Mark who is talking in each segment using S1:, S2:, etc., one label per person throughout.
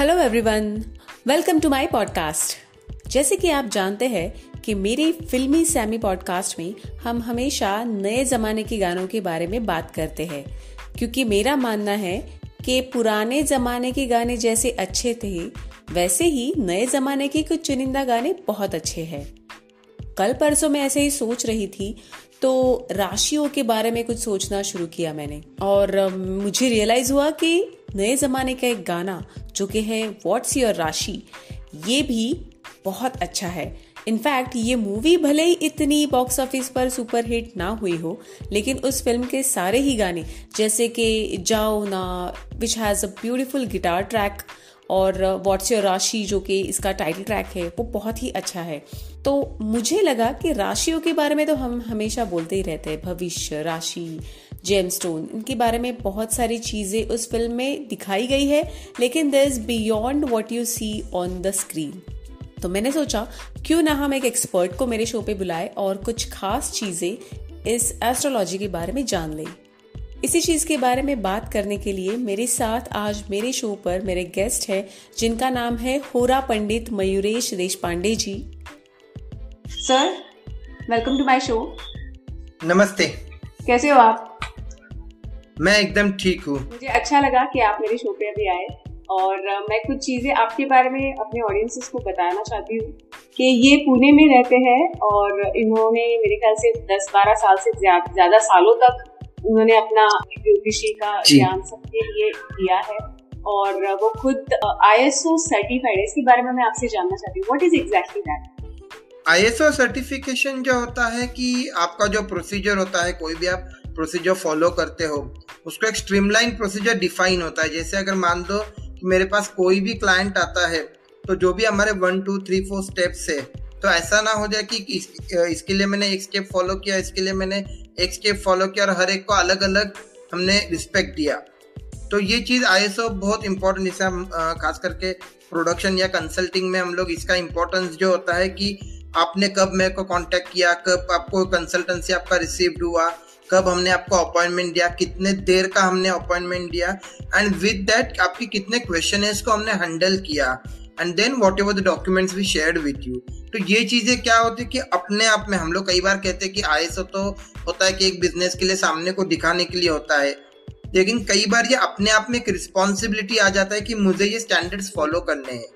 S1: Hello everyone welcome to my podcast जैसे कि आप जानते हैं कि मेरी फिल्मी सैमी पॉडकास्ट में हम हमेशा नए जमाने के गानों के बारे में बात करते हैं, क्योंकि मेरा मानना है कि पुराने जमाने के गाने जैसे अच्छे थे, वैसे ही नए जमाने के कुछ चुनिंदा गाने बहुत अच्छे हैं। कल परसों मैं ऐसे ही सोच रही थी तो राशियों के बारे में कुछ सोचना शुरू किया मैंने। और मुझे रियलाइज़ हुआ कि नए जमाने का एक गाना, जो कि है व्हाट्स योर राशि ये भी बहुत अच्छा है। इनफैक्ट ये मूवी भले ही इतनी बॉक्स ऑफ़िस पर सुपर हिट ना हुई हो, लेकिन उस फ़िल्म के सारे ही गाने, जैसे कि Jao Na which has a beautiful guitar track और व्हाट्स योर राशि जो कि इसका टाइटल ट्रैक है, वो बहुत ही अच्छा है। तो मुझे लगा कि राशियों के बारे में तो हम हमेशा बोलते ही रहते हैं, भविष्य, राशि जेम स्टोन इनके बारे में बहुत सारी चीज़ें उस फ़िल्म में दिखाई गई है, लेकिन there is beyond what you see on the screen तो मैंने सोचा, क्यों ना हम एक एक्सपर्ट को मेरे शो पे बुलाए और कुछ खास चीज़ें इस एस्ट्रोलॉजी के बारे में जान लें। इसी चीज़ के बारे में बात करने के लिए मेरे साथ आज मेरे शो पर मेरे गेस्ट है जिनका नाम है होरा Pandit Mayuresh Deshpande ji. Sir welcome to my show
S2: नमस्ते।
S1: कैसे हो आप?
S2: मैं एकदम ठीक हूँ।
S1: मुझे अच्छा लगा कि आप मेरे शो पे अभी आए और मैं कुछ चीज़ें आपके बारे में अपने ऑडियंसेस को बताना चाहती हूँ कि ये पुणे में रहते हैं और इन्होंने मेरे ख्याल से 10-12 साल से ज़्यादा सालों तक उन्होंने अपना ज्योतिषी का ज्ञान सबके लिए दिया है और वो खुद आई एस ओ सर्टिफाइड है। इसके बारे में मैं आपसे जानना चाहती हूँ। What is exactly that
S2: I S O certification जो होता है कि आपका जो प्रोसीजर होता है कोई भी आप प्रोसीजर फॉलो करते हो उसको एक स्ट्रीमलाइन प्रोसीजर डिफाइन होता है। जैसे अगर मान दो कि मेरे पास कोई भी क्लाइंट आता है तो जो भी हमारे one two three four steps है तो ऐसा ना हो जाए कि इस, इसके लिए मैंने एक स्टेप फॉलो किया इसके लिए मैंने एक स्टेप फॉलो किया और हर एक को अलग अलग हमने रिस्पेक्ट दिया। तो ये चीज़ आई बहुत इंपॉर्टेंट जैसे हम खास करके प्रोडक्शन या कंसल्टिंग में हम लोग इसका इम्पोर्टेंस जो होता है कि आपने कब मेरे को कांटेक्ट किया कब आपको कंसल्टेंसी आपका रिसीव्ड हुआ कब हमने आपको अपॉइंटमेंट दिया कितने देर का हमने अपॉइंटमेंट दिया एंड विद दैट आपकी कितने क्वेश्चन को हमने हैंडल किया। And then whatever the documents we share with you तो ये चीज़ें क्या होती है कि अपने आप में हम लोग कई बार कहते हैं कि आई तो होता है कि एक बिज़नेस के लिए सामने को दिखाने के लिए होता है। लेकिन कई बार ये अपने आप में एक रिस्पॉन्सिबिलिटी आ जाता है कि मुझे ये स्टैंडर्ड्स फॉलो करने हैं।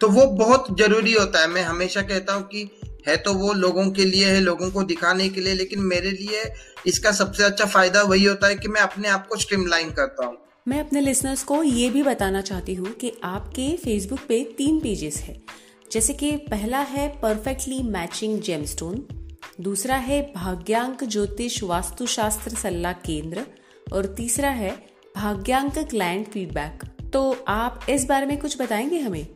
S2: तो वो बहुत ज़रूरी होता है। मैं हमेशा कहता हूँ कि है तो वो लोगों के लिए है, लोगों को दिखाने के लिए, लेकिन मेरे लिए इसका सबसे अच्छा फ़ायदा वही होता है कि मैं अपने आप को स्ट्रीमलाइन करता हूँ।
S1: मैं अपने लिसनर्स को ये भी बताना चाहती हूँ कि आपके फेसबुक पे तीन पेजेस है। जैसे कि पहला है परफेक्टली मैचिंग जेमस्टोन दूसरा है भाग्यांक ज्योतिष वास्तुशास्त्र सलाह केंद्र, और तीसरा है भाग्यांक क्लाइंट फीडबैक तो आप इस बारे में कुछ बताएँगे हमें?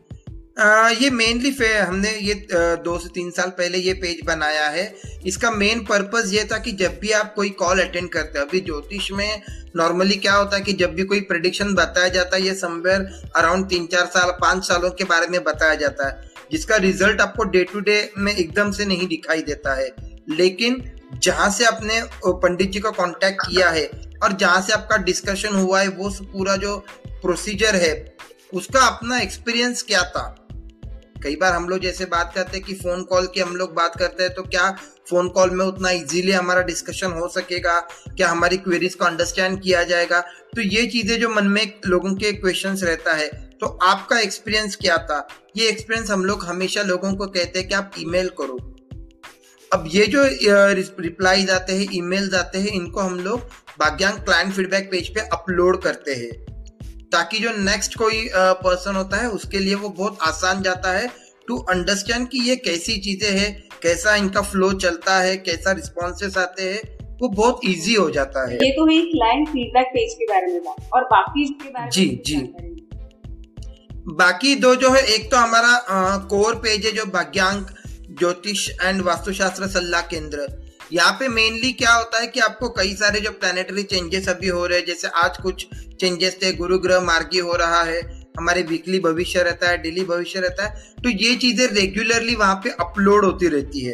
S2: आ, ये मेनली हमने ये दो से तीन साल पहले ये पेज बनाया है। इसका मेन पर्पज ये था कि जब भी आप कोई कॉल अटेंड करते हैं अभी ज्योतिष में नॉर्मली क्या होता है कि जब भी कोई प्रडिक्शन बताया जाता है ये समवेयर अराउंड तीन चार साल पाँच सालों के बारे में बताया जाता है जिसका रिज़ल्ट आपको डे टू डे में एकदम से नहीं दिखाई देता है। लेकिन जहाँ से आपने पंडित जी को कांटेक्ट किया है और जहाँ से आपका डिस्कशन हुआ है वो पूरा जो प्रोसीजर है उसका अपना एक्सपीरियंस क्या था? कई बार हम लोग जैसे बात करते हैं कि फ़ोन कॉल की हम लोग बात करते हैं तो क्या फ़ोन कॉल में उतना इजीली हमारा डिस्कशन हो सकेगा? क्या हमारी क्वेरीज को अंडरस्टैंड किया जाएगा? तो ये चीज़ें जो मन में लोगों के क्वेश्चंस रहता है तो आपका एक्सपीरियंस क्या था? ये एक्सपीरियंस हम लोग हमेशा लोगों को कहते हैं कि आप ईमेल करो। अब ये जो रिप्लाई आते हैं ईमेल्स आते हैं, इनको हम लोग भाग्यांक क्लाइंट फीडबैक पेज पे अपलोड करते हैं। ताकि जो नेक्स्ट कोई पर्सन होता है उसके लिए वो बहुत आसान जाता है टू अंडरस्टैंड कि ये कैसी चीज़ें हैं कैसा इनका फ्लो चलता है कैसा रिस्पॉन्सेस आते हैं वो बहुत इजी हो जाता है।
S1: ये तो हुई क्लाइंट फीडबैक पेज के बारे में बात। और बाकी के बारे
S2: जी में जी। बाकी दो जो है एक तो हमारा कोर पेज है जो भाग्यांक ज्योतिष एंड वास्तुशास्त्र सलाह केंद्र। यहाँ पे मेनली क्या होता है कि आपको कई सारे जो प्लानिटरी चेंजेस अभी हो रहे हैं, जैसे आज कुछ चेंजेस थे गुरु ग्रह मार्गी हो रहा है, हमारे वीकली भविष्य रहता है डेली भविष्य रहता है तो ये चीज़ें रेगुलरली वहाँ पे अपलोड होती रहती है।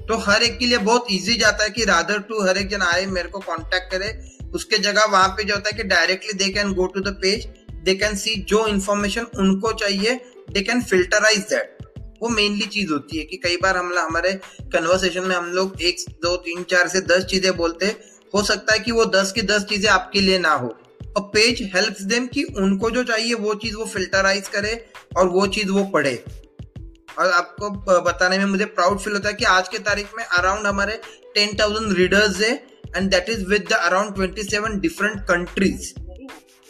S2: तो हर एक के लिए बहुत इजी जाता है कि राधर टू हर एक जन आए, मेरे को कांटेक्ट करे, उसके जगह वहाँ पे जो होता है कि directly they can go to the page they can see जो इन्फॉर्मेशन उनको चाहिए दे कैन फिल्टराइज दैट वो मेनली चीज़ होती है कि कई बार हम हमारे कन्वर्सेशन में हम लोग एक, दो, तीन, चार से दस चीज़ें बोलते, हो सकता है कि वो दस की दस चीज़ें आपके लिए ना हो। और पेज हेल्प्स देम कि उनको जो चाहिए वो चीज़ वो फिल्टराइज करे और वो चीज़ वो पढ़े। और आपको बताने में मुझे प्राउड फील होता है कि आज के तारीख में अराउंड हमारे टेन थाउज़ेंड रीडर्स है and that is with around twenty seven different countries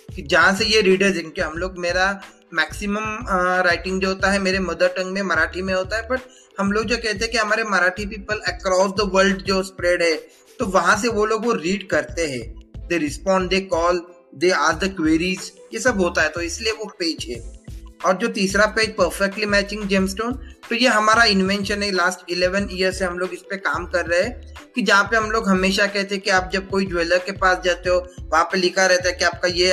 S2: जहाँ से ये रीडर्स है हम लोग, मेरा मैक्सिमम राइटिंग जो होता है मेरे मदर टंग में, मराठी में होता है बट हम लोग जो कहते हैं कि हमारे Marathi people across the world जो स्प्रेड है तो वहाँ से वो लोग वो रीड करते हैं। They respond they call they are the queries ये सब होता है तो इसलिए वो पेज है। और जो तीसरा पेज परफेक्टली मैचिंग जेमस्टोन तो ये हमारा इन्वेंशन है। लास्ट इलेवन ईयर से हम लोग इस पे काम कर रहे हैं कि जहाँ पे हम लोग हमेशा कहते हैं कि आप जब कोई ज्वेलर के पास जाते हो, वहाँ पे लिखा रहता है कि आपका ये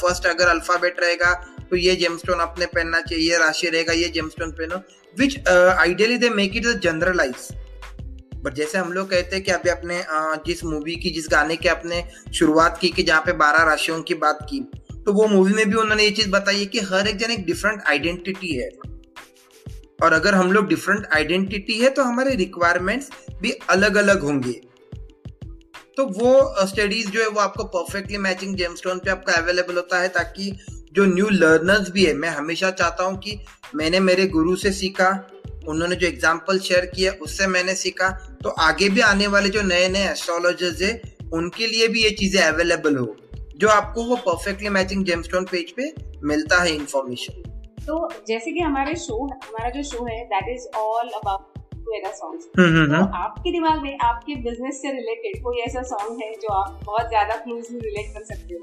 S2: फ़र्स्ट अगर अल्फ़ाबेट रहेगा तो ये जेमस्टोन अपने पहनना चाहिए ये राशि रहेगा ये जेमस्टोन पहनो which ideally they make it generalise but जैसे हम लोग कहते हैं कि अभी अपने जिस मूवी की, जिस गाने की आपने शुरुआत की कि जहाँ पे बारह राशियों की बात की तो वो मूवी में भी उन्होंने ये चीज़ बताई है कि हर एक जन एक डिफरेंट आइडेंटिटी है। और अगर हम लोग डिफरेंट आइडेंटिटी है तो हमारे रिक्वायरमेंट्स भी अलग अलग होंगे। तो वो स्टडीज़ जो है वो आपको परफेक्टली मैचिंग जेमस्टोन पे आपका अवेलेबल होता है ताकि जो न्यू लर्नर्स भी है मैं हमेशा चाहता हूँ कि मैंने मेरे गुरु से सीखा उन्होंने जो एग्ज़ाम्पल शेयर किया उससे मैंने सीखा। तो आगे भी आने वाले जो नए नए एस्ट्रोलॉजर्स है उनके लिए भी ये चीज़ें अवेलेबल हो जो आपको वो परफेक्टली मैचिंग जेमस्टोन पेज पे मिलता है इंफॉर्मेशन
S3: तो जैसे कि हमारे शो हमारा जो शो है that is all about songs तो आपके दिमाग में आपके बिज़नेस से रिलेटेड कोई ऐसा सॉन्ग है जो आप बहुत ज़्यादा क्लोजली रिलेट कर सकते हो?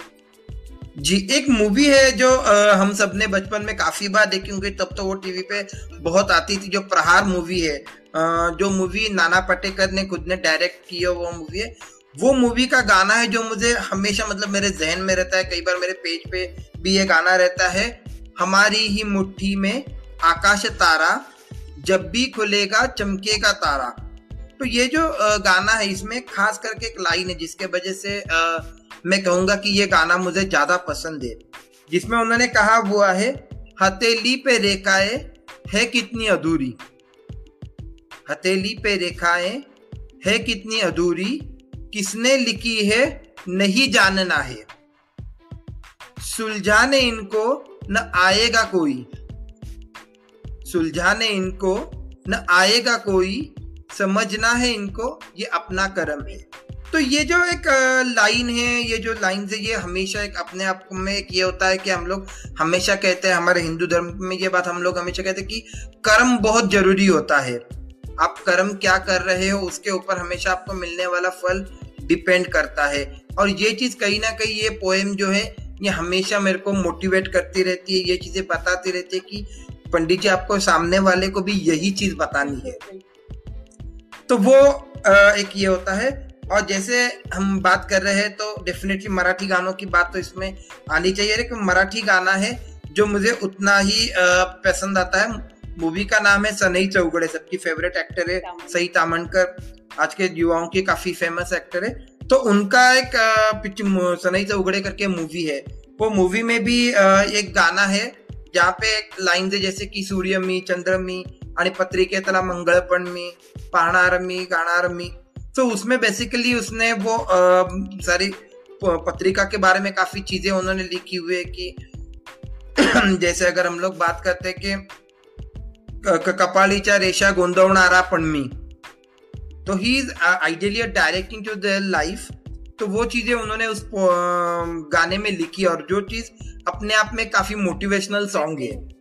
S2: जी एक मूवी है जो आ, हम सबने बचपन में काफ़ी बार देखी होंगी तब तो वो टीवी पे बहुत आती थी जो प्रहार मूवी है। आ, जो मूवी नाना पटेकर ने खुद ने डायरेक्ट की है वो मूवी है। वो मूवी का गाना है जो मुझे हमेशा मतलब मेरे जहन में रहता है कई बार मेरे पेज पे भी ये गाना रहता है हमारी ही मुट्ठी में आकाश तारा जब भी खुलेगा चमकेगा तारा। तो ये जो गाना है इसमें खास करके एक लाइन है जिसके वजह से आ, मैं कहूँगा कि ये गाना मुझे ज़्यादा पसंद है। जिसमें उन्होंने कहा हुआ है, हथेली पे रेखाएँ है कितनी अधूरी। हथेली पे रेखाएँ है कितनी अधूरी, किसने लिखी है, नहीं जानना है। सुलझाने इनको न आएगा कोई। सुलझाने इनको न आएगा कोई, समझना है इनको, ये अपना कर्म है। तो ये जो एक लाइन है, ये जो लाइन है, ये हमेशा एक अपने आप में एक ये होता है कि हम लोग हमेशा कहते हैं, हमारे हिंदू धर्म में ये बात हम लोग हमेशा कहते हैं कि कर्म बहुत ज़रूरी होता है। आप कर्म क्या कर रहे हो, उसके ऊपर हमेशा आपको मिलने वाला फल डिपेंड करता है। और ये चीज़ कहीं ना कहीं ये पोएम जो है, ये हमेशा मेरे को मोटिवेट करती रहती है, ये चीज़ें बताती रहती है कि पंडित जी, आपको सामने वाले को भी यही चीज़ बतानी है। तो वो एक ये होता है और जैसे हम बात कर रहे हैं तो डेफिनेटली मराठी गानों की बात तो इसमें आनी चाहिए। लेकिन मराठी गाना है जो मुझे उतना ही पसंद आता है। मूवी का नाम है सनई चौगड़े सबकी फेवरेट एक्टर है सही तामनकर आज के युवाओं के काफ़ी फ़ेमस एक्टर है। तो उनका एक पिक्चर सनई चौगड़े करके मूवी है। वो मूवी में भी एक गाना है जहाँ पे एक लाइन है जैसे कि सूर्यमी चंद्रमी आणि पत्रिकेतला मंगळपणमी पाहणारमी गाणारमी। तो उसमें बेसिकली उसने वो आ, सारी पत्रिका के बारे में काफ़ी चीज़ें उन्होंने लिखी हुई है कि जैसे अगर हम लोग बात करते हैं कि कपालीच्या रेषा गोंदवणारा पण मी तो he is ideally directing to their life तो वो चीज़ें उन्होंने उस गाने में लिखी और जो चीज़ अपने आप में काफ़ी मोटिवेशनल सॉन्ग है।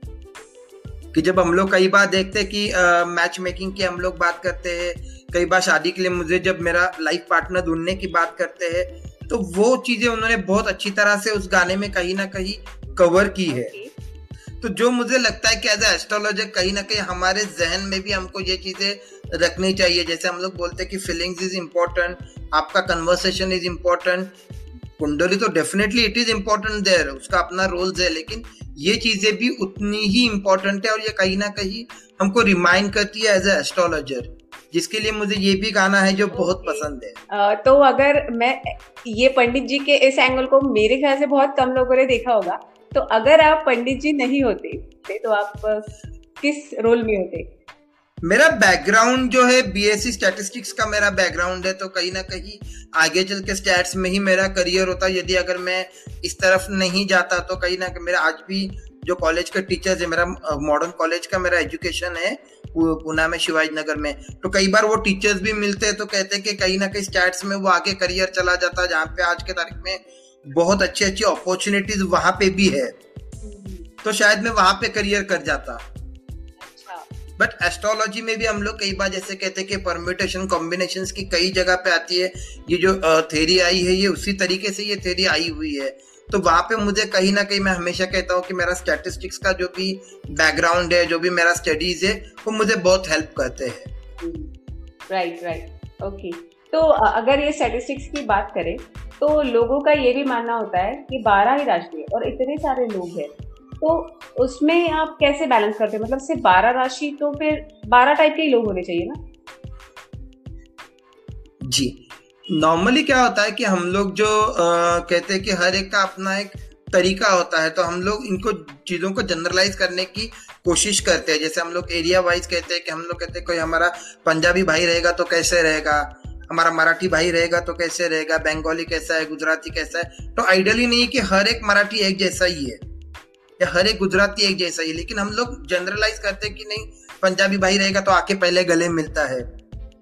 S2: कि जब हम लोग कई बार देखते हैं कि मैच मेकिंग की हम लोग बात करते हैं कई बार शादी के लिए मुझे जब मेरा लाइफ पार्टनर ढूँढने की बात करते हैं तो वो चीज़ें उन्होंने बहुत अच्छी तरह से उस गाने में कहीं ना कहीं कवर की है। तो जो मुझे लगता है कि एज एस्ट्रोलॉजर कहीं ना कहीं हमारे जहन में भी हमको ये चीज़ें रखनी चाहिए। जैसे हम लोग बोलते हैं कि फीलिंग्स इज़ इम्पोर्टेंट आपका कन्वर्सेशन इज़ इम्पोर्टेंट कुंडली तो definitely it is important there उसका अपना रोल है लेकिन ये चीज़ें भी उतनी ही इम्पोर्टेंट है और ये कहीं ना कहीं हमको रिमाइंड करती है एज ए एस्ट्रोलॉजर जिसके लिए मुझे ये भी गाना है जो बहुत पसंद है।
S3: तो अगर मैं ये पंडित जी के इस एंगल को मेरे ख्याल से बहुत कम लोगों ने देखा होगा तो अगर आप पंडित जी नहीं होते तो आप किस रोल में होते?
S2: मेरा बैकग्राउंड जो है बीएससी स्टैटिस्टिक्स का मेरा बैकग्राउंड है तो कहीं ना कहीं आगे चल के स्टैट्स में ही मेरा करियर होता। यदि अगर मैं इस तरफ़ नहीं जाता तो कहीं ना कहीं मेरा आज भी जो कॉलेज का टीचर्स है, मेरा मॉडर्न कॉलेज का मेरा एजुकेशन है पूना में शिवाजी नगर में। तो कई बार वो टीचर्स भी मिलते हैं तो कहते हैं कि कहीं ना कहीं स्टैट्स में वो आगे करियर चला जाता, जहाँ पे आज के तारीख में बहुत अच्छी अच्छी अपॉर्चुनिटीज़ वहाँ पे भी है। तो शायद मैं वहाँ पे करियर कर जाता। बट। एस्ट्रोलॉजी में भी हम लोग कई बार जैसे कहते हैं कि परम्यूटेशन कॉम्बिनेशन की कई जगह पे आती है। ये जो थेरी आई है, ये उसी तरीके से ये थेरी आई हुई है। तो वहाँ पे मुझे कहीं ना कहीं मैं हमेशा कहता हूँ कि मेरा स्टैटिस्टिक्स का जो भी बैकग्राउंड है, जो भी मेरा स्टडीज़ है, वो मुझे बहुत हेल्प करते हैं।
S3: राइट राइट ओके तो अगर ये स्टैटिस्टिक्स की बात करें तो लोगों का ये भी मानना होता है कि बारह ही राष्ट्रीय और इतने सारे लोग हैं। तो उसमें आप कैसे बैलेंस करते मतलब सिर्फ़ बारह राशि तो फिर बारह टाइप के ही लोग होने चाहिए ना?
S2: जी। नॉर्मली क्या होता है कि हम लोग जो आ, कहते हैं कि हर एक का अपना एक तरीका होता है तो हम लोग इनको चीज़ों को जनरलाइज करने की कोशिश करते हैं। जैसे हम लोग एरिया वाइज कहते हैं कि हम लोग कहते हैं कोई हमारा पंजाबी भाई रहेगा तो कैसे रहेगा? हमारा मराठी भाई रहेगा तो कैसे रहेगा? बंगाली कैसा है? गुजराती कैसा है? तो आइडियली नहीं कि हर एक मराठी एक जैसा ही है। या हर एक गुजराती एक जैसा ही, लेकिन हम लोग जनरलाइज करते हैं कि नहीं, पंजाबी भाई रहेगा तो आके पहले गले मिलता है।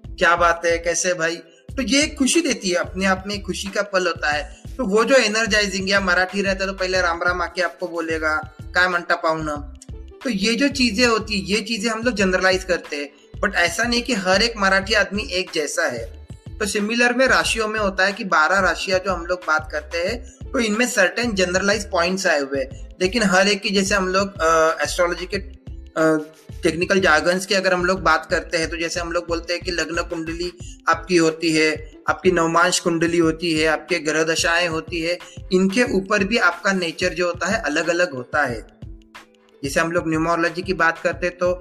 S2: क्या बात है, कैसे भाई? तो ये एक खुशी देती है, अपने आप में खुशी का पल होता है। तो वो जो एनर्जाइजिंग या मराठी रहता है तो पहले राम राम आके आपको बोलेगा, काय मंटा पाऊना तो ये जो चीज़ें होती है ये चीज़ें हम लोग जनरलाइज करते हैं। बट ऐसा नहीं कि हर एक मराठी आदमी एक जैसा है। तो सिमिलर में राशियों में होता है कि बारह राशियाँ जो हम लोग बात करते हैं तो इनमें सर्टेन जनरलाइज पॉइंट्स आए हुए लेकिन हर एक की, जैसे हम लोग एस्ट्रोलॉजी के टेक्निकल जागन्स की अगर हम लोग बात करते हैं तो जैसे हम लोग बोलते हैं कि लग्न कुंडली आपकी होती है, आपकी नवमांश कुंडली होती है, आपके ग्रह दशाएँ होती है, इनके ऊपर भी आपका नेचर जो होता है अलग अलग होता है। जैसे हम लोग न्यूमोलॉजी की बात करते हैं तो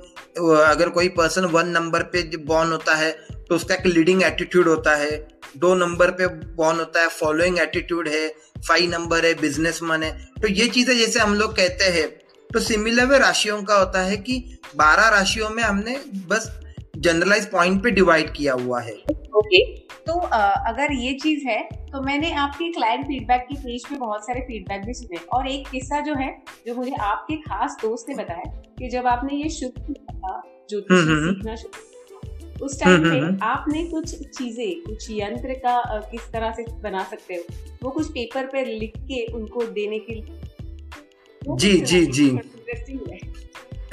S2: अगर कोई पर्सन वन नंबर पे बॉर्न होता है तो उसका एक लीडिंग एटीट्यूड होता है। दो नंबर पे बॉर्न होता है फॉलोइंग एटीट्यूड है फाइव नंबर है बिजनेसमैन है। तो ये चीज़ें जैसे हम लोग कहते हैं तो सिमिलर में राशियों का होता है कि बारह राशियों में हमने बस जनरलाइज पॉइंट पे डिवाइड किया हुआ है।
S3: ओके तो अगर ये चीज़ है तो मैंने आपके क्लाइंट फीडबैक के पेज पे बहुत सारे फीडबैक भी सुने। और एक किस्सा जो है जो मुझे आपके खास दोस्त ने बताया कि जब आपने ये शुरू किया जो। सीखना शुरू उस टाइम पे आपने कुछ चीज़ें कुछ यंत्र का किस तरह से बना सकते हो? वो कुछ पेपर पे लिख के उनको देने के लिए?
S2: जी जी जी।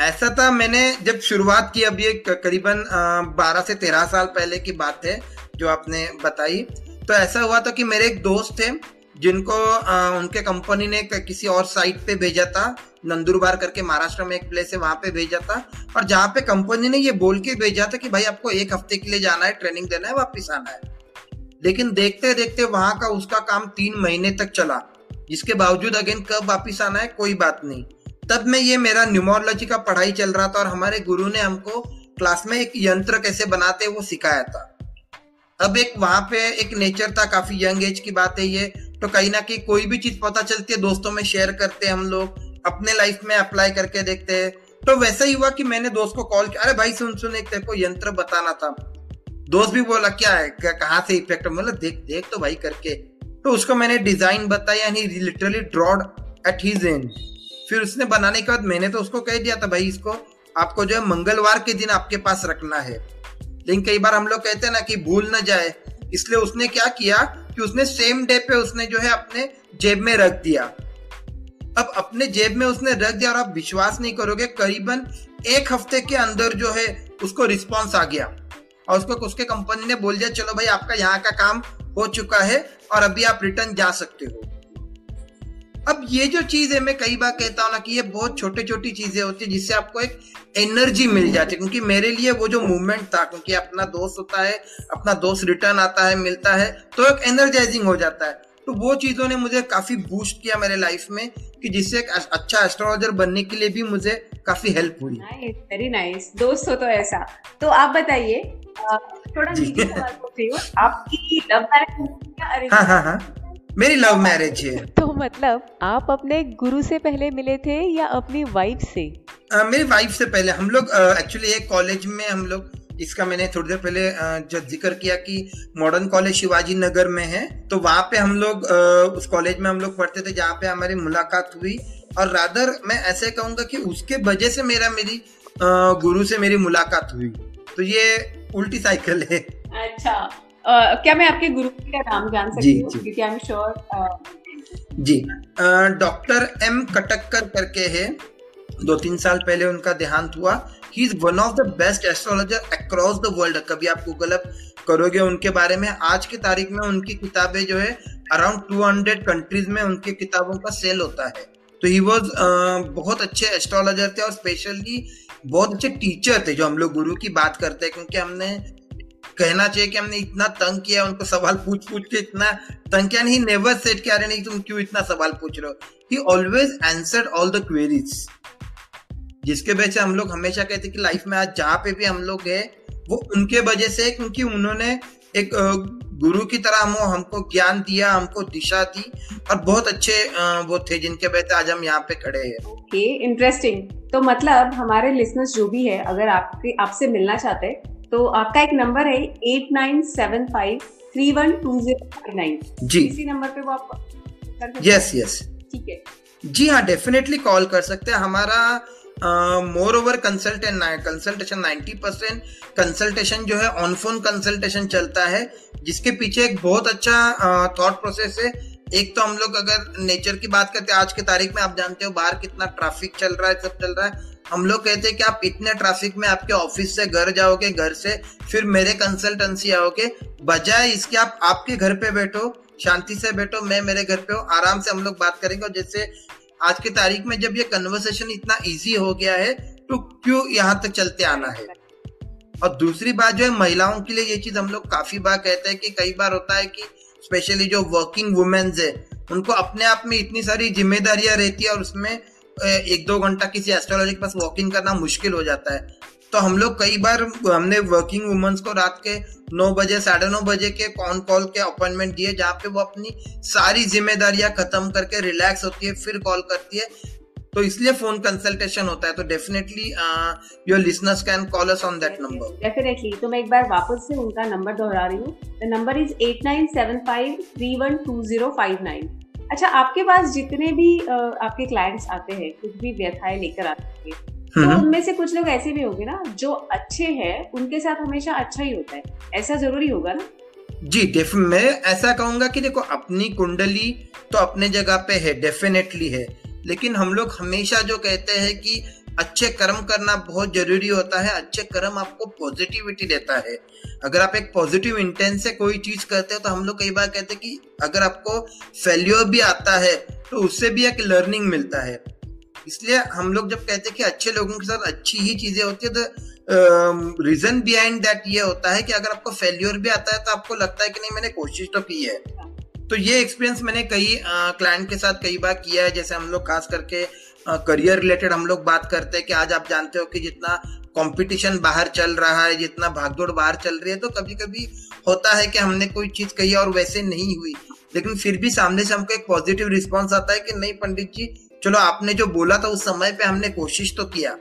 S2: ऐसा था मैंने जब शुरुआत की अभी एक करीबन बारह से तेरह साल पहले की बात है जो आपने बताई। तो ऐसा हुआ था कि मेरे एक दोस्त थे जिनको आ, उनके कंपनी ने किसी और साइट पे भेजा था। नंदुरबार करके महाराष्ट्र में एक प्लेस है, वहाँ पे भेजा था। और जहाँ पे कंपनी ने ये बोल के भेजा था कि भाई आपको एक हफ़्ते के लिए जाना है ट्रेनिंग देना है, वापिस आना है। लेकिन देखते देखते वहाँ का, उसका काम तीन महीने तक चला। जिसके बावजूद अगेन कब वापिस आना है, कोई बात नहीं। तब में ये मेरा न्यूमोलॉजी का पढ़ाई चल रहा था और हमारे गुरु ने हमको क्लास में एक यंत्र कैसे बनाते वो सिखाया था। अब एक वहाँ पे एक नेचर था, काफ़ी यंग एज की बात है ये। तो कहीं ना कहीं कोई भी चीज़ पता चलती है, दोस्तों में शेयर करते हैं हम लोग। अपने लाइफ में अप्लाई करके देखते हैं। तो वैसा ही हुआ कि मैंने दोस्त को कॉल किया। अरे भाई, सुन सुन, एक तेरे को यंत्र बताना था। दोस्त भी बोला, क्या है? कहाँ से इफ़ेक्ट मतलब देख देख तो भाई करके। तो उसको मैंने डिज़ाइन बताया यानी literally drawed at his end फिर उसने बनाने के बाद मैंने तो उसको कह दिया था, भाई, इसको आपको जो है मंगलवार के दिन आपके पास रखना है। लेकिन कई बार हम लोग कहते हैं ना कि भूल न जाए। इसलिए उसने क्या किया कि उसने सेम डे पे उसने जो है अपने जेब में रख दिया। अब अपने जेब में उसने रख दिया और आप विश्वास नहीं करोगे, करीबन एक हफ़्ते के अंदर जो है, उसको रिस्पॉन्स आ गया। और उसको उसके कंपनी ने बोल दिया, चलो भाई, आपका यहाँ का काम हो चुका है और अभी आप रिटर्न जा सकते हो। अब ये जो चीज़ है मैं कई बार कहता हूँ ना कि ये बहुत छोटी छोटी चीज़ें होती है जिससे आपको एक एनर्जी मिल जाती है। क्योंकि मेरे लिए वो जो मूवमेंट था, क्योंकि अपना दोस्त होता है, अपना दोस्त रिटर्न आता है, मिलता है तो एक एनर्जाइजिंग हो जाता है। तो वो चीज़ों ने मुझे काफ़ी बूस्ट किया मेरे लाइफ में कि जिससे एक अच्छा एस्ट्रोलॉजर बनने के लिए भी मुझे काफ़ी हेल्प हुई।
S3: वेरी नाइस दोस्त हो तो ऐसा। तो आप बताइए थोड़ा सवाल आपकी लव मैरिज
S2: हाँ हाँ हाँ मेरी लव मैरिज है।
S3: तो मतलब आप अपने गुरु से पहले मिले थे या अपनी वाइफ से?
S2: uh, मेरी वाइफ से पहले। हम लोग एक्चुअली एक कॉलेज में हम लोग इसका मैंने थोड़ी देर पहले जब ज़िक्र किया कि मॉडर्न कॉलेज शिवाजी नगर में है तो वहाँ पे हम लोग उस कॉलेज में हम लोग पढ़ते थे जहाँ पे हमारी मुलाकात हुई। और रादर मैं ऐसे कहूँगा कि उसके वजह से मेरा मेरी गुरु से मेरी मुलाकात हुई। तो ये उल्टी साइकिल है।
S3: अच्छा। uh, क्या मैं आपके गुरु का नाम जान सकती हूँ? क्योंकि आई एम
S2: श्योर जी। डॉक्टर एम कटक्कर करके है। दो तीन साल पहले उनका देहांत हुआ। He is one of the best astrologer across the world कभी आप गूगल अप करोगे उनके बारे में, आज की तारीख में उनकी किताबें जो है अराउंड 200 कंट्रीज़ में उनकी किताबों का सेल होता है। तो ही वॉज़ बहुत अच्छे एस्ट्रोलॉजर थे और स्पेशली बहुत अच्छे टीचर थे जो हम लोग गुरु की बात करते हैं, क्योंकि हमने कहना चाहिए कि हमने इतना तंग किया, उनको सवाल पूछ पूछ के इतना तंग किया नहीं नेवर सेट किया नहीं, तुम क्यों इतना सवाल पूछ रहे हो? He always answered all the queries जिसके वजह से हम लोग हमेशा कहते कि लाइफ में आज जहाँ पे भी हम लोग गए वो उनके वजह से क्योंकि उन्होंने एक गुरु की तरह हम हमको ज्ञान दिया हमको दिशा दी और बहुत अच्छे वो थे जिनके वजह से आज हम यहाँ पे खड़े हैं।
S3: ओके इंटरेस्टिंग तो मतलब हमारे लिसनर्स जो भी है अगर आपके आपसे मिलना चाहते हैं तो आपका एक नंबर है eight nine seven five three one two zero nine
S2: जी।
S3: इसी नंबर पे वो आप
S2: यस यस
S3: ठीक है।
S2: जी हाँ डेफिनेटली कॉल कर सकते हैं। हमारा moreover consultant consultation ninety percent consultation जो है ऑन फ़ोन कंसल्टेशन चलता है जिसके पीछे एक बहुत अच्छा थॉट uh, प्रोसेस है। एक तो हम लोग अगर नेचर की बात करते हैं आज की तारीख में आप जानते हो बाहर कितना ट्रैफ़िक चल रहा है सब चल रहा है। हम लोग कहते हैं कि आप इतने ट्रैफ़िक में आपके ऑफ़िस से घर जाओगे घर से फिर मेरे कंसल्टेंसी आओगे बजाय इसके आप आपके घर पे बैठो शांति से बैठो मैं मेरे घर पे हूँ आराम से हम लोग बात करेंगे। और जैसे आज की तारीख में जब ये कन्वर्सेशन इतना इजी हो गया है तो क्यों यहाँ तक चलते आना है? और दूसरी बात जो है, महिलाओं के लिए ये चीज़ हम लोग काफ़ी बार कहते हैं कि कई बार होता है कि स्पेशली जो वर्किंग वुमेन्स है, उनको अपने आप में इतनी सारी जिम्मेदारियाँ रहती है और उसमें एक दो घंटा किसी एस्ट्रोलॉजी के पास वॉकिंग करना मुश्किल हो जाता है। तो हम लोग कई बार हमने वर्किंग वुमेन्स को रात के नौ बजे, साढ़े नौ बजे के कॉन कॉल के अपॉइंटमेंट दिए, जहाँ पे वो अपनी सारी जिम्मेदारियाँ खत्म करके रिलैक्स होती है, फिर कॉल करती है। तो इसलिए फ़ोन कंसल्टेशन होता है। तो definitely your listeners can call us on that number
S3: definitely तो मैं एक बार वापस से उनका नंबर दोहरा रही हूँ। The number is eight nine seven five three one two zero five nine अच्छा आपके पास जितने भी आपके क्लाइंट्स आते हैं, कुछ भी व्यथाएँ लेकर आते हैं तो हम्म। उनमें से कुछ लोग ऐसे भी होंगे ना जो अच्छे हैं उनके साथ हमेशा अच्छा ही होता है। ऐसा ज़रूरी होगा ना?
S2: जी डेफ मैं ऐसा कहूँगा कि देखो अपनी कुंडली तो अपने जगह पे है डेफिनेटली है। लेकिन हम लोग हमेशा जो कहते हैं कि अच्छे कर्म करना बहुत ज़रूरी होता है अच्छे कर्म आपको पॉजिटिविटी देता है। अगर आप एक पॉजिटिव इंटेंस से कोई चीज़ करते हो तो हम लोग कई बार कहते हैं कि अगर आपको फेल्योर भी आता है तो उससे भी एक लर्निंग मिलता है। इसलिए हम लोग जब कहते हैं कि अच्छे लोगों के साथ अच्छी ही चीज़ें होती है तो रीजन बिहाइंड दैट ये होता है कि अगर आपको फेल्योर भी आता है तो आपको लगता है कि नहीं, मैंने कोशिश तो की है। तो ये एक्सपीरियंस मैंने कई क्लाइंट के साथ कई बार किया है। जैसे हम लोग खास करके करियर रिलेटेड हम लोग बात करते हैं कि आज आप जानते हो कि जितना कंपटीशन बाहर चल रहा है, जितना भागदौड़ बाहर चल रही है तो कभी कभी होता है कि हमने कोई चीज़ कही और वैसे नहीं हुई। लेकिन फिर भी सामने से हमको एक पॉजिटिव रिस्पॉन्स आता है कि नहीं, पंडित जी चलो आपने जो बोला था उस समय पे हमने कोशिश तो किया।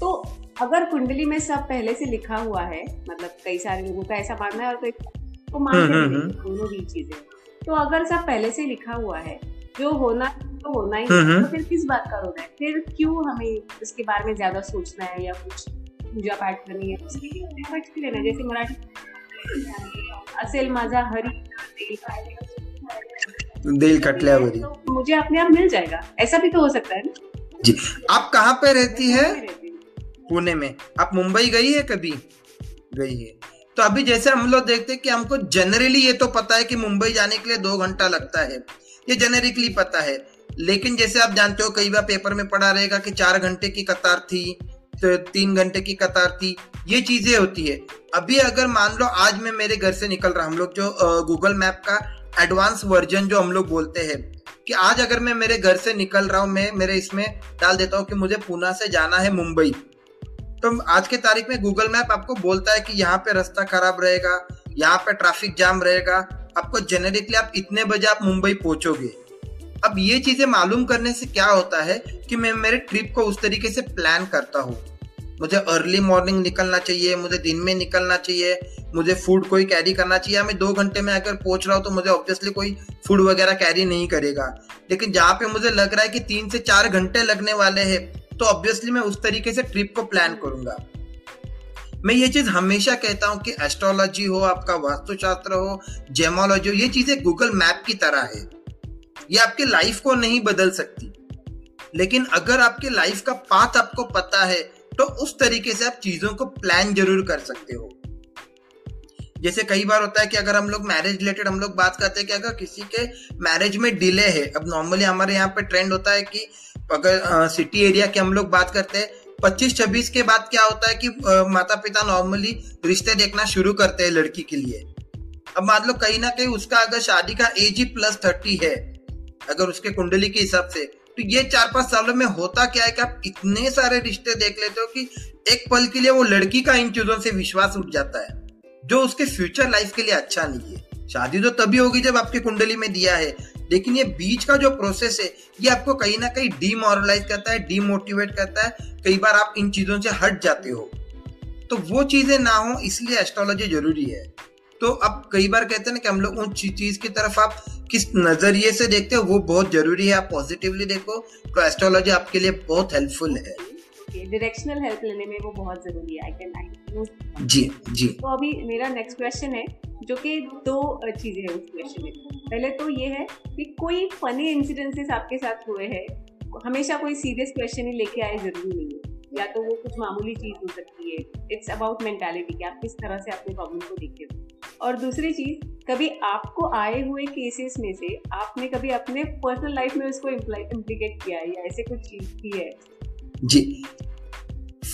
S3: तो अगर कुंडली में सब पहले से लिखा हुआ है मतलब कई सारे लोगों का ऐसा मानना है और कई तो मानते हम्म, हम्म, हम्म। दोनों भी चीज़ें। तो अगर सब पहले से लिखा हुआ है जो होना तो होना ही तो फिर किस बात का रोना है? फिर क्यों हमें इसके बारे में ज़्यादा सोचना है या कुछ पूजा पाठ करनी है? उसके लेना जैसे मराठी असेल माझा हरी
S2: दिल खटल्यावरी
S3: तो मुझे अपने आप मिल जाएगा। ऐसा भी तो हो सकता है ना?
S2: जी। आप कहाँ पे रहती है? पुणे में। आप मुंबई गई है कभी? गई है। तो अभी जैसे हम लोग देखते हैं कि हमको जनरली ये तो पता है कि मुंबई जाने के लिए दो घंटा लगता है। ये जेनेरिकली पता है। लेकिन जैसे आप जानते हो कई बार पेपर में पढ़ा रहेगा कि चार घंटे की कतार थी तो तीन घंटे की कतार थी। ये चीज़ें होती है। अभी अगर मान लो आज मैं मेरे घर से निकल रहा हम लोग जो गूगल मैप का एडवांस वर्जन जो हम लोग बोलते हैं कि आज अगर मैं मेरे घर से निकल रहा हूँ, मैं मेरे इसमें डाल देता हूँ कि मुझे पूना से जाना है, मुंबई। तो आज के तारीख में गूगल मैप आपको बोलता है कि यहाँ पे रास्ता खराब रहेगा, यहाँ पे ट्रैफ़िक जाम रहेगा। आपको जेनेरिकली आप इतने बजे आप मुंबई पहुंचोगे। अब ये चीज़ें मालूम करने से क्या होता है कि मैं मेरे ट्रिप को उस तरीके से प्लान करता हूँ। मुझे अर्ली मॉर्निंग निकलना चाहिए, मुझे दिन में निकलना चाहिए, मुझे फ़ूड कोई कैरी करना चाहिए। मैं दो घंटे में अगर पहुँच रहा हूँ तो मुझे ऑब्वियसली कोई फ़ूड वगैरह कैरी नहीं करेगा। लेकिन जहाँ पे मुझे लग रहा है कि तीन से चार घंटे लगने वाले हैं तो ऑब्वियसली मैं उस तरीके से ट्रिप को प्लान करूँगा। मैं ये चीज़ हमेशा कहता हूँ कि एस्ट्रोलॉजी हो, आपका वास्तुशास्त्र हो जेमोलॉजी हो, ये चीज़ें गूगल मैप की तरह है। ये आपके लाइफ को नहीं बदल सकती। लेकिन अगर आपके लाइफ का पाथ आपको पता है तो उस तरीके से आप चीज़ों को प्लान ज़रूर कर सकते हो। जैसे कई बार होता है कि अगर हम लोग मैरिज रिलेटेड हम लोग बात करते हैं कि अगर किसी के मैरिज में डिले है अब नॉर्मली हमारे यहाँ पे ट्रेंड होता है कि अगर सिटी एरिया की हम लोग बात करते हैं पच्चीस छब्बीस के बाद क्या होता है कि आ, माता पिता नॉर्मली रिश्ते देखना शुरू करते हैं लड़की के लिए। अब मान लो कहीं ना कहीं उसका अगर शादी का एज ही प्लस थर्टी है अगर उसके कुंडली के हिसाब से तो ये चार पाँच सालों में होता क्या है कि आप इतने सारे रिश्ते देख लेते हो कि एक पल के लिए वो लड़की का इन चीज़ों से विश्वास उठ जाता है, जो उसके फ्यूचर लाइफ के लिए अच्छा नहीं है। शादी तो तभी होगी जब आपके कुंडली में दिया है, लेकिन ये बीच का जो प्रोसेस है, ये आपको कहीं ना कहीं डीमोरलाइज करता है डीमोटिवेट करता है, कई बार आप इन चीज़ों से हट जाते हो। तो वो चीज़ें ना हो, इसलिए एस्ट्रोलॉजी ज़रूरी है। तो अब कई बार कहते हैं ना कि हम लोग उन चीज़ की तरफ़ आप किस नज़रिए से देखते हो वो बहुत ज़रूरी है। आप पॉजिटिवली देखो तो एस्ट्रोलॉजी आपके लिए बहुत हेल्पफुल है।
S3: डायरेक्शनल हेल्प लेने में वो बहुत ज़रूरी है आई कैन
S2: जी जी।
S3: तो अभी मेरा नेक्स्ट क्वेश्चन है जो कि दो चीज़ें हैं उस क्वेश्चन में। पहले तो ये है कि कोई फनी इंसिडेंसेस आपके साथ हुए हैं हमेशा कोई सीरियस क्वेश्चन ही लेके आए ज़रूरी नहीं है। या तो वो कुछ मामूली चीज़ हो सकती है। इट्स अबाउट मेंटालिटी कि आप किस तरह से अपने प्रॉब्लम को देखते हो। और दूसरी चीज़, कभी आपको आए हुए केसेस में से आपने कभी अपने पर्सनल लाइफ में उसको इम्प्लीकेट किया है या ऐसे कुछ चीज़ की है?
S2: जी।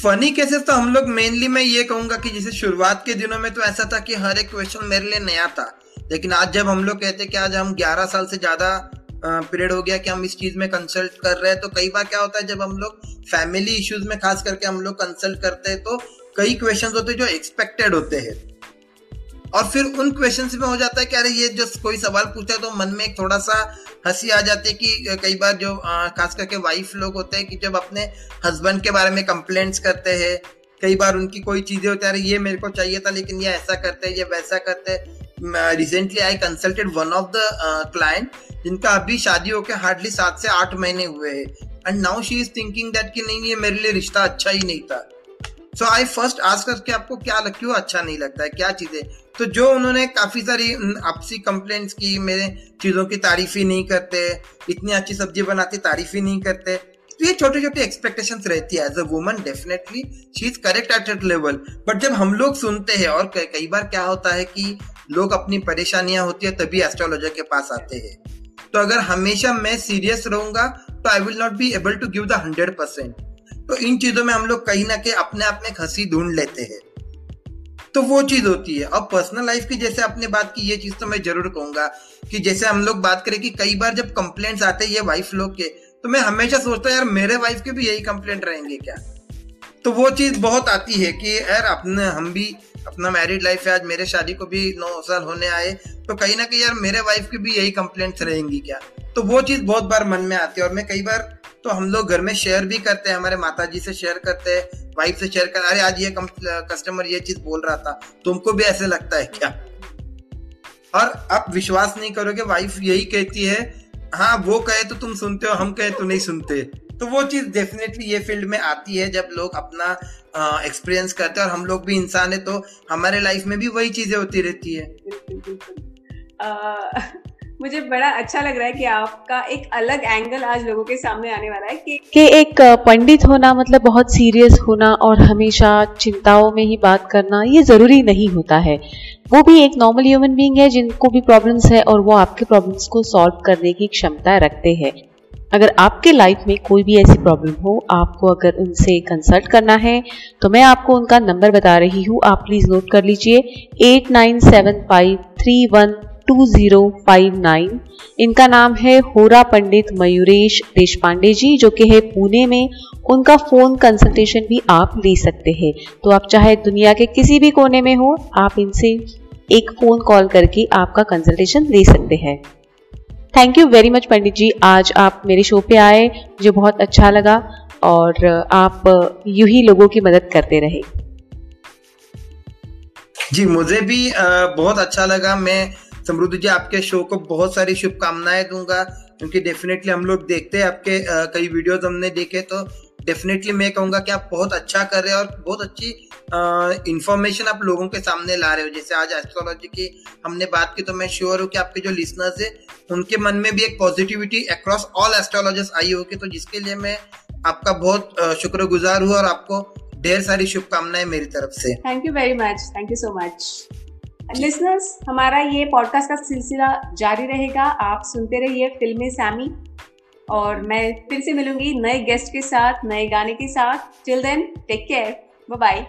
S2: फनी केसेस तो हम लोग मेनली मैं ये कहूँगा कि जैसे शुरुआत के दिनों में तो ऐसा था कि हर एक क्वेश्चन मेरे लिए नया था। लेकिन आज जब हम लोग कहते हैं कि आज हम 11 साल से ज़्यादा पीरियड हो गया कि हम इस चीज़ में कंसल्ट कर रहे हैं। तो कई बार क्या होता है, जब हम लोग फैमिली इश्यूज़ में खास करके हम लोग कंसल्ट करते हैं तो कई क्वेश्चन होते हैं जो एक्सपेक्टेड होते हैं। और फिर उन क्वेश्चन में हो जाता है कि अरे, ये जो कोई सवाल पूछता है तो मन में एक थोड़ा सा हँसी आ जाती है कि कई बार जो खास करके वाइफ लोग होते हैं कि जब अपने हस्बैंड के बारे में कंप्लेंट्स करते हैं, कई बार उनकी कोई चीज़ें होती है, अरे, ये मेरे को चाहिए था, लेकिन ये ऐसा करते हैं, ये वैसा करते हैं। Recently I consulted one of the client जिनका अभी शादी होकर हार्डली सात से आठ महीने हुए हैं। And now she is thinking that कि नहीं, ये मेरे लिए रिश्ता अच्छा ही नहीं था। सो आई फ़र्स्ट आज करके आपको क्या लग, क्यों अच्छा नहीं लगता है, क्या चीज़ें? तो जो उन्होंने काफ़ी सारी आपसी कंप्लेंट्स की, मेरे चीज़ों की तारीफ़ ही नहीं करते, इतनी अच्छी सब्ज़ी बनाती तारीफ़ ही नहीं करते। तो ये छोटे छोटे एक्सपेक्टेशंस रहती है as a woman definitely she is correct at at level but जब हम लोग सुनते हैं और कई बार क्या होता है कि लोग अपनी परेशानियाँ होती है, तभी एस्ट्रोलॉजर के पास आते हैं। तो अगर हमेशा मैं सीरियस रहूँगा तो I will not be able to give the hundred percent तो इन चीज़ों में हम लोग कहीं ना कहीं अपने आप में हँसी ढूंढ लेते हैं। तो वो चीज़ होती है। अब पर्सनल लाइफ की जैसे आपने बात की, ये चीज़ तो मैं ज़रूर कहूँगा कि जैसे हम लोग बात करें कि कई बार जब कंप्लेंट्स आते हैं ये वाइफ लोग के तो मैं हमेशा सोचता हूँ, यार, मेरे वाइफ के भी यही कंप्लेंट रहेंगे क्या? तो वो चीज़ बहुत आती है कि, यार अपने हम भी अपना मैरिड लाइफ है, आज मेरे शादी को भी नौ साल होने आए तो कहीं ना कहीं यार मेरे वाइफ की भी यही कंप्लेंट्स रहेंगी क्या? तो वो चीज़ बहुत बार मन में आती है और मैं कई बार तो हम लोग घर में शेयर भी करते हैं, हमारे माता जी से शेयर करते हैं वाइफ से शेयर कर, अरे आज ये कस्टमर ये चीज़ बोल रहा था, तुमको भी ऐसे लगता है क्या? और आप विश्वास नहीं करोगे वाइफ यही कहती है हाँ वो कहे तो तुम सुनते हो, हम कहे तो नहीं सुनते। तो वो चीज़ डेफिनेटली ये फ़ील्ड में आती है जब लोग अपना एक्सपीरियंस करते हैं और हम लोग भी इंसान है तो हमारे लाइफ में भी वही चीज़ें होती रहती है।
S3: मुझे बड़ा अच्छा लग रहा है कि आपका एक अलग एंगल आज लोगों के सामने आने वाला है कि
S1: कि एक पंडित होना मतलब बहुत सीरियस होना और हमेशा चिंताओं में ही बात करना ये ज़रूरी नहीं होता है। वो भी एक नॉर्मल ह्यूमन बींग है जिनको भी प्रॉब्लम्स है और वो आपके प्रॉब्लम्स को सॉल्व करने की क्षमता रखते हैं। अगर आपके लाइफ में कोई भी ऐसी प्रॉब्लम हो, आपको अगर उनसे कंसल्ट करना है तो मैं आपको उनका नंबर बता रही हूँ। आप प्लीज़ नोट कर लीजिए। Eight nine seven five three one two zero five nine इनका नाम है होरा पंडित मयूरेश देश पांडे जी, जो कि है पुणे में। उनका फ़ोन कंसल्टेशन भी आप ले सकते हैं। तो आप चाहे दुनिया के किसी भी कोने में हो, आप इनसे एक फ़ोन कॉल करके आपका कंसल्टेशन ले सकते हैं। Thank you very much Pandit ji आज आप मेरे शो पे आए, मुझे बहुत अच्छा लगा और आप यूँ ही लोगों की मदद करते रहे।
S2: जी, मुझे भी बहुत अच्छा लगा। मैं समृद्ध जी, आपके शो को बहुत सारी शुभकामनाएँ दूँगा, क्योंकि डेफिनेटली हम लोग देखते हैं आपके कई वीडियोस हमने देखे तो डेफिनेटली मैं कहूँगा कि आप बहुत अच्छा कर रहे हैं और बहुत अच्छी इंफॉर्मेशन आप लोगों के सामने ला रहे हो। जैसे आज एस्ट्रोलॉजी की हमने बात की तो मैं श्योर हूँ कि आपके जो लिसनर्स है, उनके मन में भी एक पॉजिटिविटी अक्रॉस ऑल एस्ट्रोलॉजर्स आई होगी। तो जिसके लिए मैं आपका बहुत शुक्रगुजार हूँ और आपको ढेर सारी शुभकामनाएँ मेरी तरफ़ से।
S3: Thank you very much thank you so much listeners हमारा ये पॉडकास्ट का सिलसिला जारी रहेगा। आप सुनते रहिए फ़िल्में सैमी। और मैं फिर से मिलूँगी नए गेस्ट के साथ, नए गाने के साथ। Till then take care bye bye